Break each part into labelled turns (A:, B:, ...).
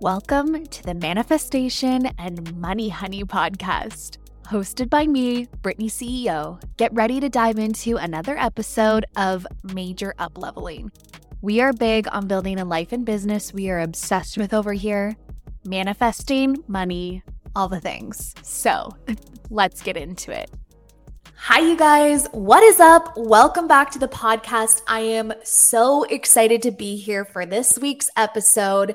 A: Welcome to the Manifestation and Money Honey podcast. Hosted by me, Brittney CEO. Get ready to dive into another episode of Major Upleveling. We are big on building a life and business we are obsessed with over here manifesting, money, all the things. So let's get into it. Hi, you guys. What is up? Welcome back to the podcast. I am so excited to be here for this week's episode.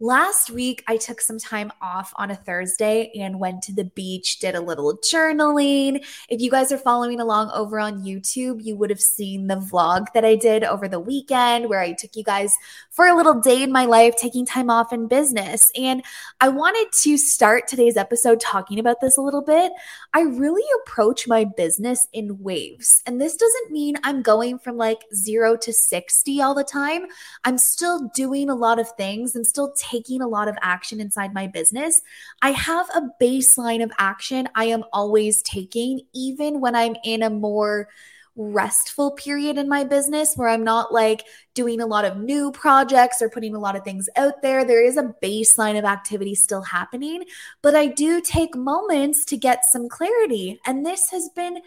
A: Last week, I took some time off on a Thursday and went to the beach, did a little journaling. If you guys are following along over on YouTube, you would have seen the vlog that I did over the weekend where I took you guys for a little day in my life, taking time off in business. And I wanted to start today's episode talking about this a little bit. I really approach my business in waves. And this doesn't mean I'm going from like zero to 60 all the time. I'm still doing a lot of things and still taking a lot of action inside my business, I have a baseline of action I am always taking, even when I'm in a more restful period in my business where I'm not like doing a lot of new projects or putting a lot of things out there. There is a baseline of activity still happening, but I do take moments to get some clarity. And this has been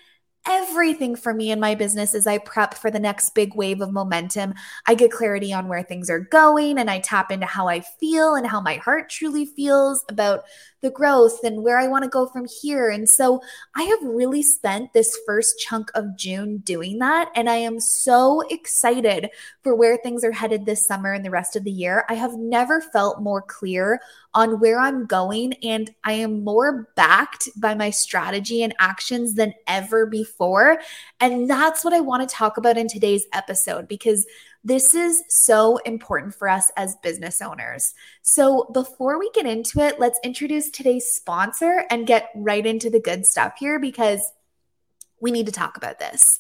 A: everything for me in my business as I prep for the next big wave of momentum. I get clarity on where things are going and I tap into how I feel and how my heart truly feels about the growth and where I want to go from here. And so I have really spent this first chunk of June doing that. And I am so excited for where things are headed this summer and the rest of the year. I have never felt more clear on where I'm going. And I am more backed by my strategy and actions than ever before. And that's what I want to talk about in today's episode because this is so important for us as business owners. So, before we get into it, let's introduce today's sponsor and get right into the good stuff here because we need to talk about this.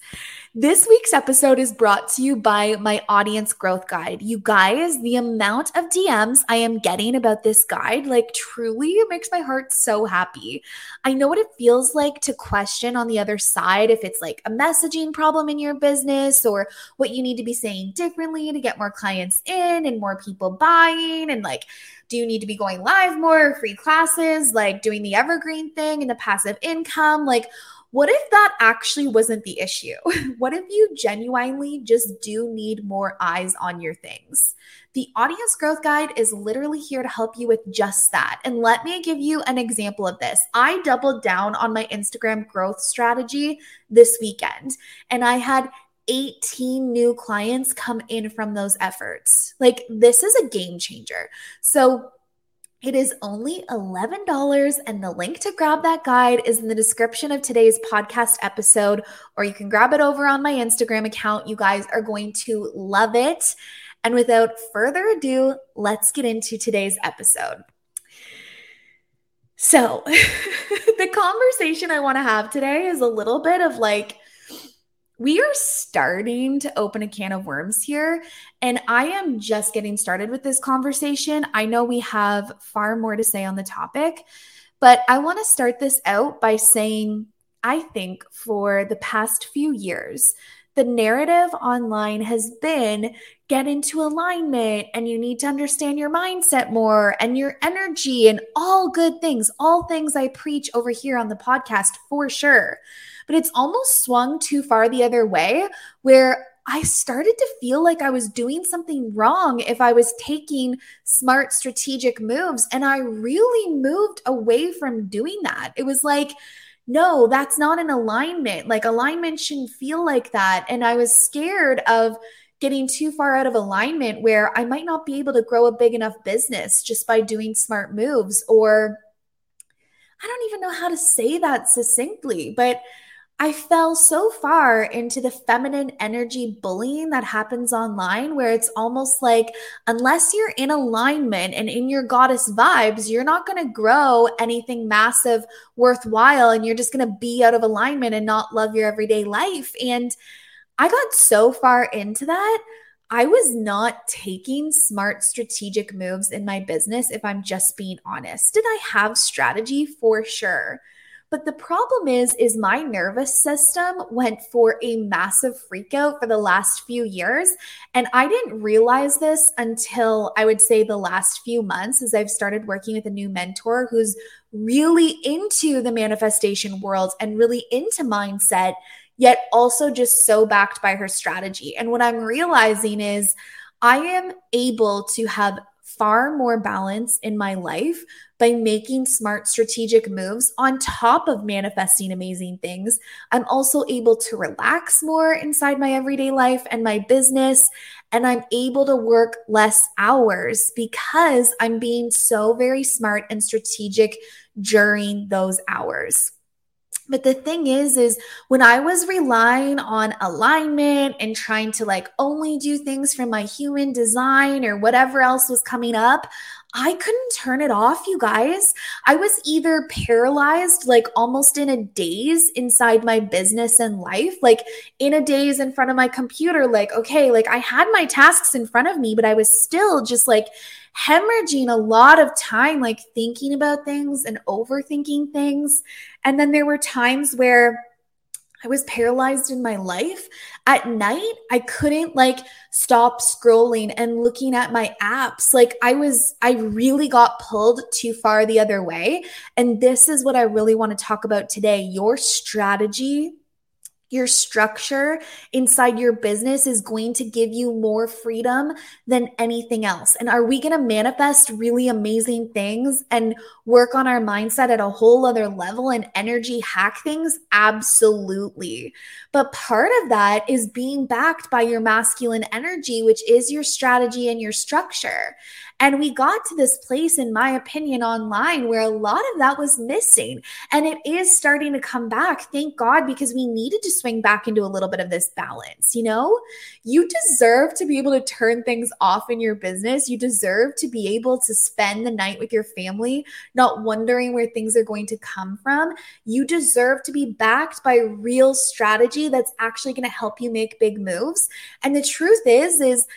A: This week's episode is brought to you by my audience growth guide. You guys, the amount of DMs I am getting about this guide, like truly it makes my heart so happy. I know what it feels like to question on the other side if it's like a messaging problem in your business or what you need to be saying differently to get more clients in and more people buying and like do you need to be going live more, free classes, like doing the evergreen thing and the passive income? Like, what if that actually wasn't the issue? what if you genuinely just do need more eyes on your things? The Audience Growth Guide is literally here to help you with just that. And let me give you an example of this. I doubled down on my Instagram growth strategy this weekend, and I had 18 new clients come in from those efforts. Like, this is a game changer. So, it is only $11, and the link to grab that guide is in the description of today's podcast episode, or you can grab it over on my Instagram account. You guys are going to love it. And without further ado, let's get into today's episode. So, the conversation I want to have today is a little bit of like, we are starting to open a can of worms here. And I am just getting started with this conversation. I know we have far more to say on the topic, but I want to start this out by saying I think for the past few years, the narrative online has been get into alignment and you need to understand your mindset more and your energy and all good things, all things I preach over here on the podcast for sure but it's almost swung too far the other way where I started to feel like I was doing something wrong if I was taking smart strategic moves. And I really moved away from doing that. It was like, no, that's not an alignment. Like, alignment shouldn't feel like that. And I was scared of getting too far out of alignment where I might not be able to grow a big enough business just by doing smart moves. Or I don't even know how to say that succinctly, but I fell so far into the feminine energy bullying that happens online, where it's almost like, unless you're in alignment and in your goddess vibes, you're not going to grow anything massive, worthwhile, and you're just going to be out of alignment and not love your everyday life. And I got so far into that. I was not taking smart strategic moves in my business, if I'm just being honest. Did I have strategy? For sure. But the problem is, is my nervous system went for a massive freakout for the last few years. And I didn't realize this until I would say the last few months as I've started working with a new mentor who's really into the manifestation world and really into mindset, yet also just so backed by her strategy. And what I'm realizing is I am able to have far more balance in my life by making smart strategic moves on top of manifesting amazing things. I'm also able to relax more inside my everyday life and my business. And I'm able to work less hours because I'm being so very smart and strategic during those hours. But the thing is, is when I was relying on alignment and trying to like only do things from my human design or whatever else was coming up, I couldn't turn it off, you guys. I was either paralyzed, like almost in a daze inside my business and life, like in a daze in front of my computer, like, okay, like I had my tasks in front of me, but I was still just like hemorrhaging a lot of time, like thinking about things and overthinking things. And then there were times where I was paralyzed in my life. At night, I couldn't like stop scrolling and looking at my apps. Like I was, I really got pulled too far the other way. And this is what I really want to talk about today your strategy your structure inside your business is going to give you more freedom than anything else. And are we going to manifest really amazing things and work on our mindset at a whole other level and energy hack things? Absolutely. But part of that is being backed by your masculine energy, which is your strategy and your structure. And we got to this place, in my opinion, online where a lot of that was missing. And it is starting to come back. Thank God, because we needed to swing back into a little bit of this balance. You know, you deserve to be able to turn things off in your business. You deserve to be able to spend the night with your family, not wondering where things are going to come from. You deserve to be backed by real strategy that's actually going to help you make big moves. And the truth is, is,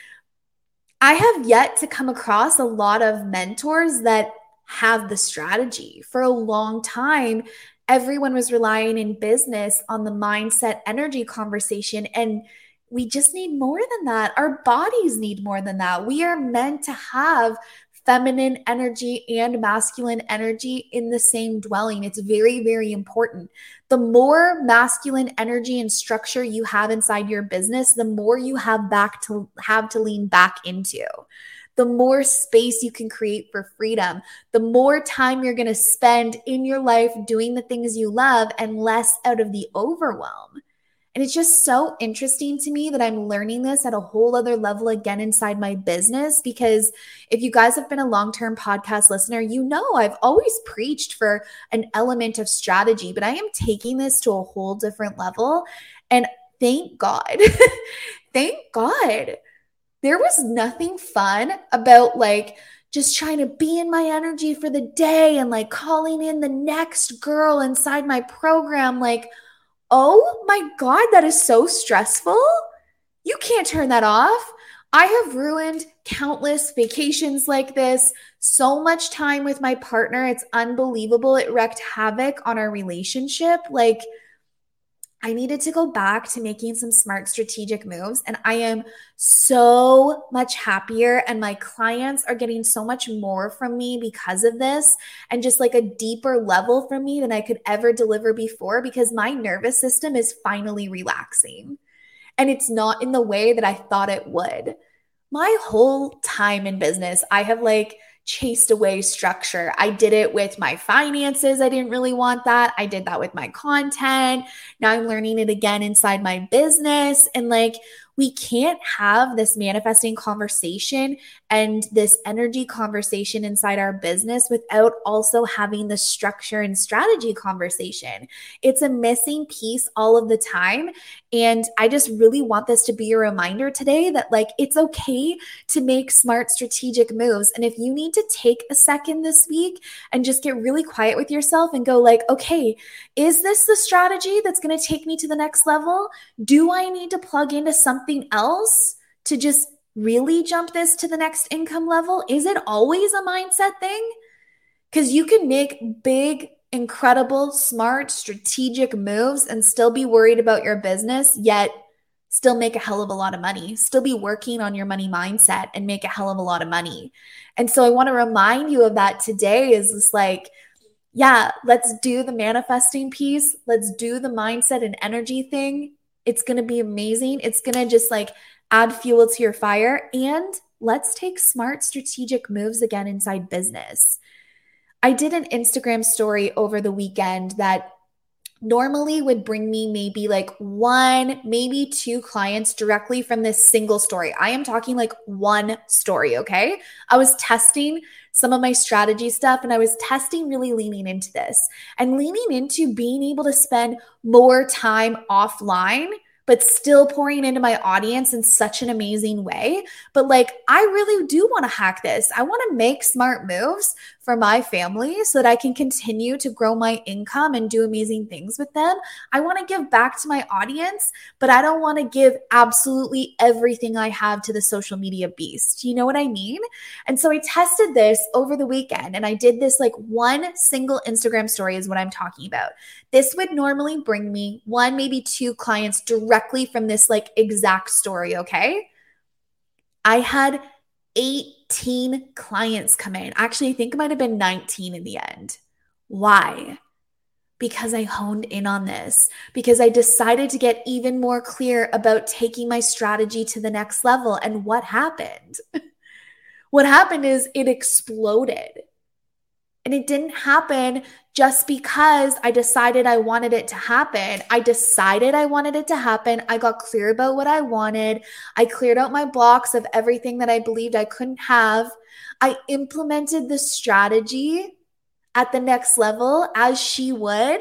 A: I have yet to come across a lot of mentors that have the strategy. For a long time, everyone was relying in business on the mindset energy conversation. And we just need more than that. Our bodies need more than that. We are meant to have feminine energy and masculine energy in the same dwelling. It's very, very important. The more masculine energy and structure you have inside your business, the more you have back to have to lean back into. The more space you can create for freedom, the more time you're going to spend in your life doing the things you love and less out of the overwhelm. And it's just so interesting to me that I'm learning this at a whole other level again inside my business. Because if you guys have been a long term podcast listener, you know I've always preached for an element of strategy, but I am taking this to a whole different level. And thank God, thank God, there was nothing fun about like, just trying to be in my energy for the day and like calling in the next girl inside my program. Like, Oh my God, that is so stressful. You can't turn that off. I have ruined countless vacations like this, so much time with my partner. It's unbelievable. It wreaked havoc on our relationship. Like, I needed to go back to making some smart strategic moves. And I am so much happier. And my clients are getting so much more from me because of this, and just like a deeper level from me than I could ever deliver before because my nervous system is finally relaxing. And it's not in the way that I thought it would. My whole time in business, I have like, chased away structure. I did it with my finances. I didn't really want that. I did that with my content. Now I'm learning it again inside my business. And like, we can't have this manifesting conversation and this energy conversation inside our business without also having the structure and strategy conversation. It's a missing piece all of the time. And I just really want this to be a reminder today that, like, it's okay to make smart strategic moves. And if you need to take a second this week and just get really quiet with yourself and go, like, okay, is this the strategy that's going to take me to the next level? Do I need to plug into something? else to just really jump this to the next income level? Is it always a mindset thing? Because you can make big incredible, smart, strategic moves and still be worried about your business, yet still make a hell of a lot of money, still be working on your money mindset and make a hell of a lot of money. And so I want to remind you of that today is this like, yeah, let's do the manifesting piece. Let's do the mindset and energy thing. It's going to be amazing. It's going to just like add fuel to your fire. And let's take smart strategic moves again inside business. I did an Instagram story over the weekend that normally would bring me maybe like one, maybe two clients directly from this single story. I am talking like one story, okay? I was testing some of my strategy stuff and I was testing really leaning into this and leaning into being able to spend more time offline but still pouring into my audience in such an amazing way. But like, I really do want to hack this. I want to make smart moves for my family so that I can continue to grow my income and do amazing things with them. I want to give back to my audience, but I don't want to give absolutely everything I have to the social media beast. You know what I mean? And so I tested this over the weekend and I did this like one single Instagram story, is what I'm talking about. This would normally bring me one, maybe two clients directly from this like exact story. Okay. I had 18 clients come in. Actually, I think it might have been 19 in the end. Why? Because I honed in on this, because I decided to get even more clear about taking my strategy to the next level. And what happened? what happened is it exploded. And it didn't happen just because I decided I wanted it to happen. I decided I wanted it to happen. I got clear about what I wanted. I cleared out my blocks of everything that I believed I couldn't have. I implemented the strategy at the next level as she would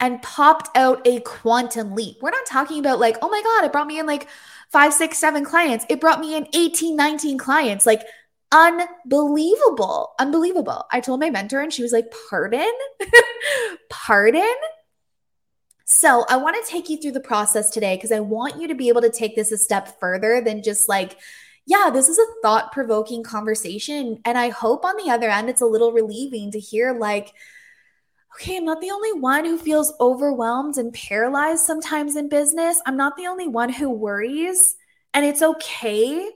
A: and popped out a quantum leap. We're not talking about like, oh my God, it brought me in like five, six, seven clients. It brought me in 18, 19 clients. Like, unbelievable. Unbelievable. I told my mentor and she was like, Pardon? Pardon? So, I want to take you through the process today because I want you to be able to take this a step further than just like, yeah, this is a thought provoking conversation. And I hope on the other end, it's a little relieving to hear, like, okay, I'm not the only one who feels overwhelmed and paralyzed sometimes in business. I'm not the only one who worries. And it's okay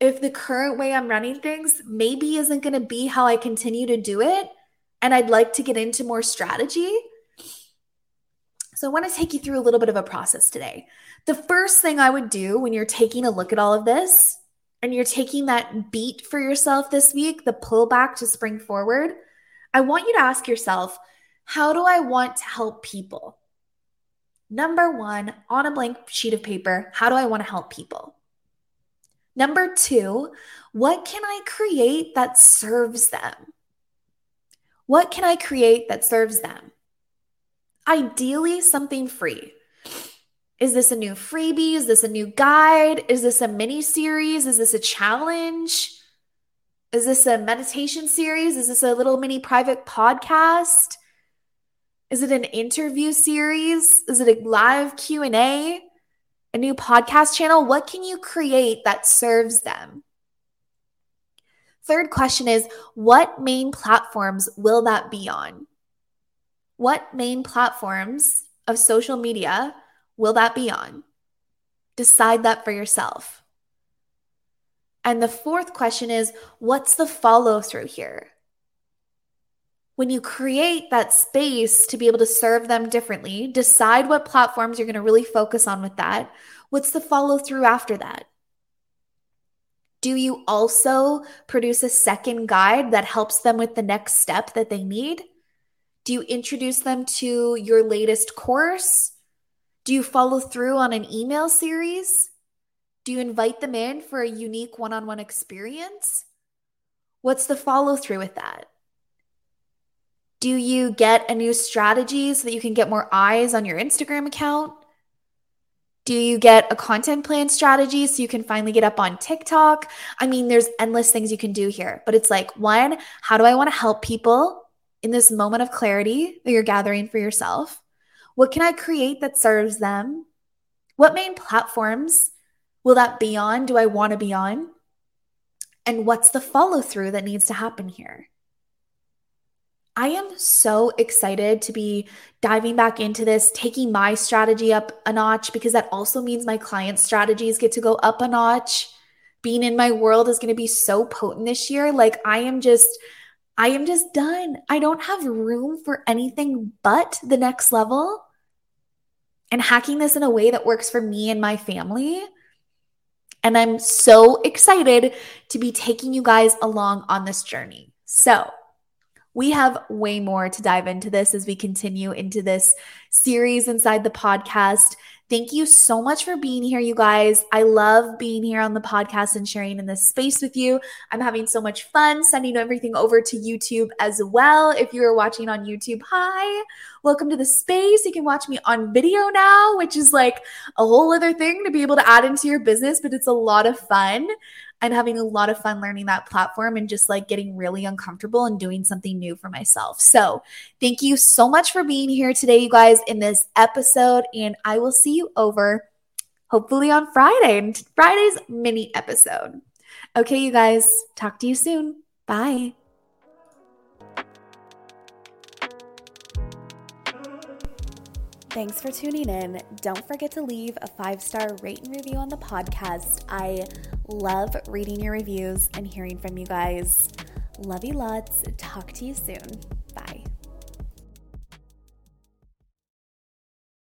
A: if the current way I'm running things maybe isn't going to be how I continue to do it, and I'd like to get into more strategy. So, I want to take you through a little bit of a process today. The first thing I would do when you're taking a look at all of this and you're taking that beat for yourself this week, the pullback to spring forward, I want you to ask yourself, how do I want to help people? Number one, on a blank sheet of paper, how do I want to help people? Number two, what can I create that serves them? What can I create that serves them? Ideally, something free. Is this a new freebie? Is this a new guide? Is this a mini series? Is this a challenge? Is this a meditation series? Is this a little mini private podcast? Is it an interview series? Is it a live Q&A? A new podcast channel, what can you create that serves them? Third question is what main platforms will that be on? What main platforms of social media will that be on? Decide that for yourself. And the fourth question is what's the follow through here? When you create that space to be able to serve them differently, decide what platforms you're going to really focus on with that. What's the follow through after that? Do you also produce a second guide that helps them with the next step that they need? Do you introduce them to your latest course? Do you follow through on an email series? Do you invite them in for a unique one on one experience? What's the follow through with that? Do you get a new strategy so that you can get more eyes on your Instagram account? Do you get a content plan strategy so you can finally get up on TikTok? I mean, there's endless things you can do here, but it's like, one, how do I want to help people in this moment of clarity that you're gathering for yourself? What can I create that serves them? What main platforms will that be on? Do I want to be on? And what's the follow through that needs to happen here? I am so excited to be diving back into this, taking my strategy up a notch because that also means my clients' strategies get to go up a notch. Being in my world is going to be so potent this year. Like, I am just. I am just done. I don't have room for anything but the next level. And hacking this in a way that works for me and my family. And I'm so excited to be taking you guys along on this journey. So, we have way more to dive into this as we continue into this series inside the podcast. Thank you so much for being here, you guys. I love being here on the podcast and sharing in this space with you. I'm having so much fun sending everything over to YouTube as well. If you are watching on YouTube, hi, welcome to the space. You can watch me on video now, which is like a whole other thing to be able to add into your business, but it's a lot of fun. I'm having a lot of fun learning that platform and just like getting really uncomfortable and doing something new for myself. So, thank you so much for being here today, you guys, in this episode. And I will see you over hopefully on Friday, Friday's mini episode. Okay, you guys, talk to you soon. Bye. Thanks for tuning in. Don't forget to leave a five star rate and review on the podcast. I love reading your reviews and hearing from you guys. Love you lots. Talk to you soon.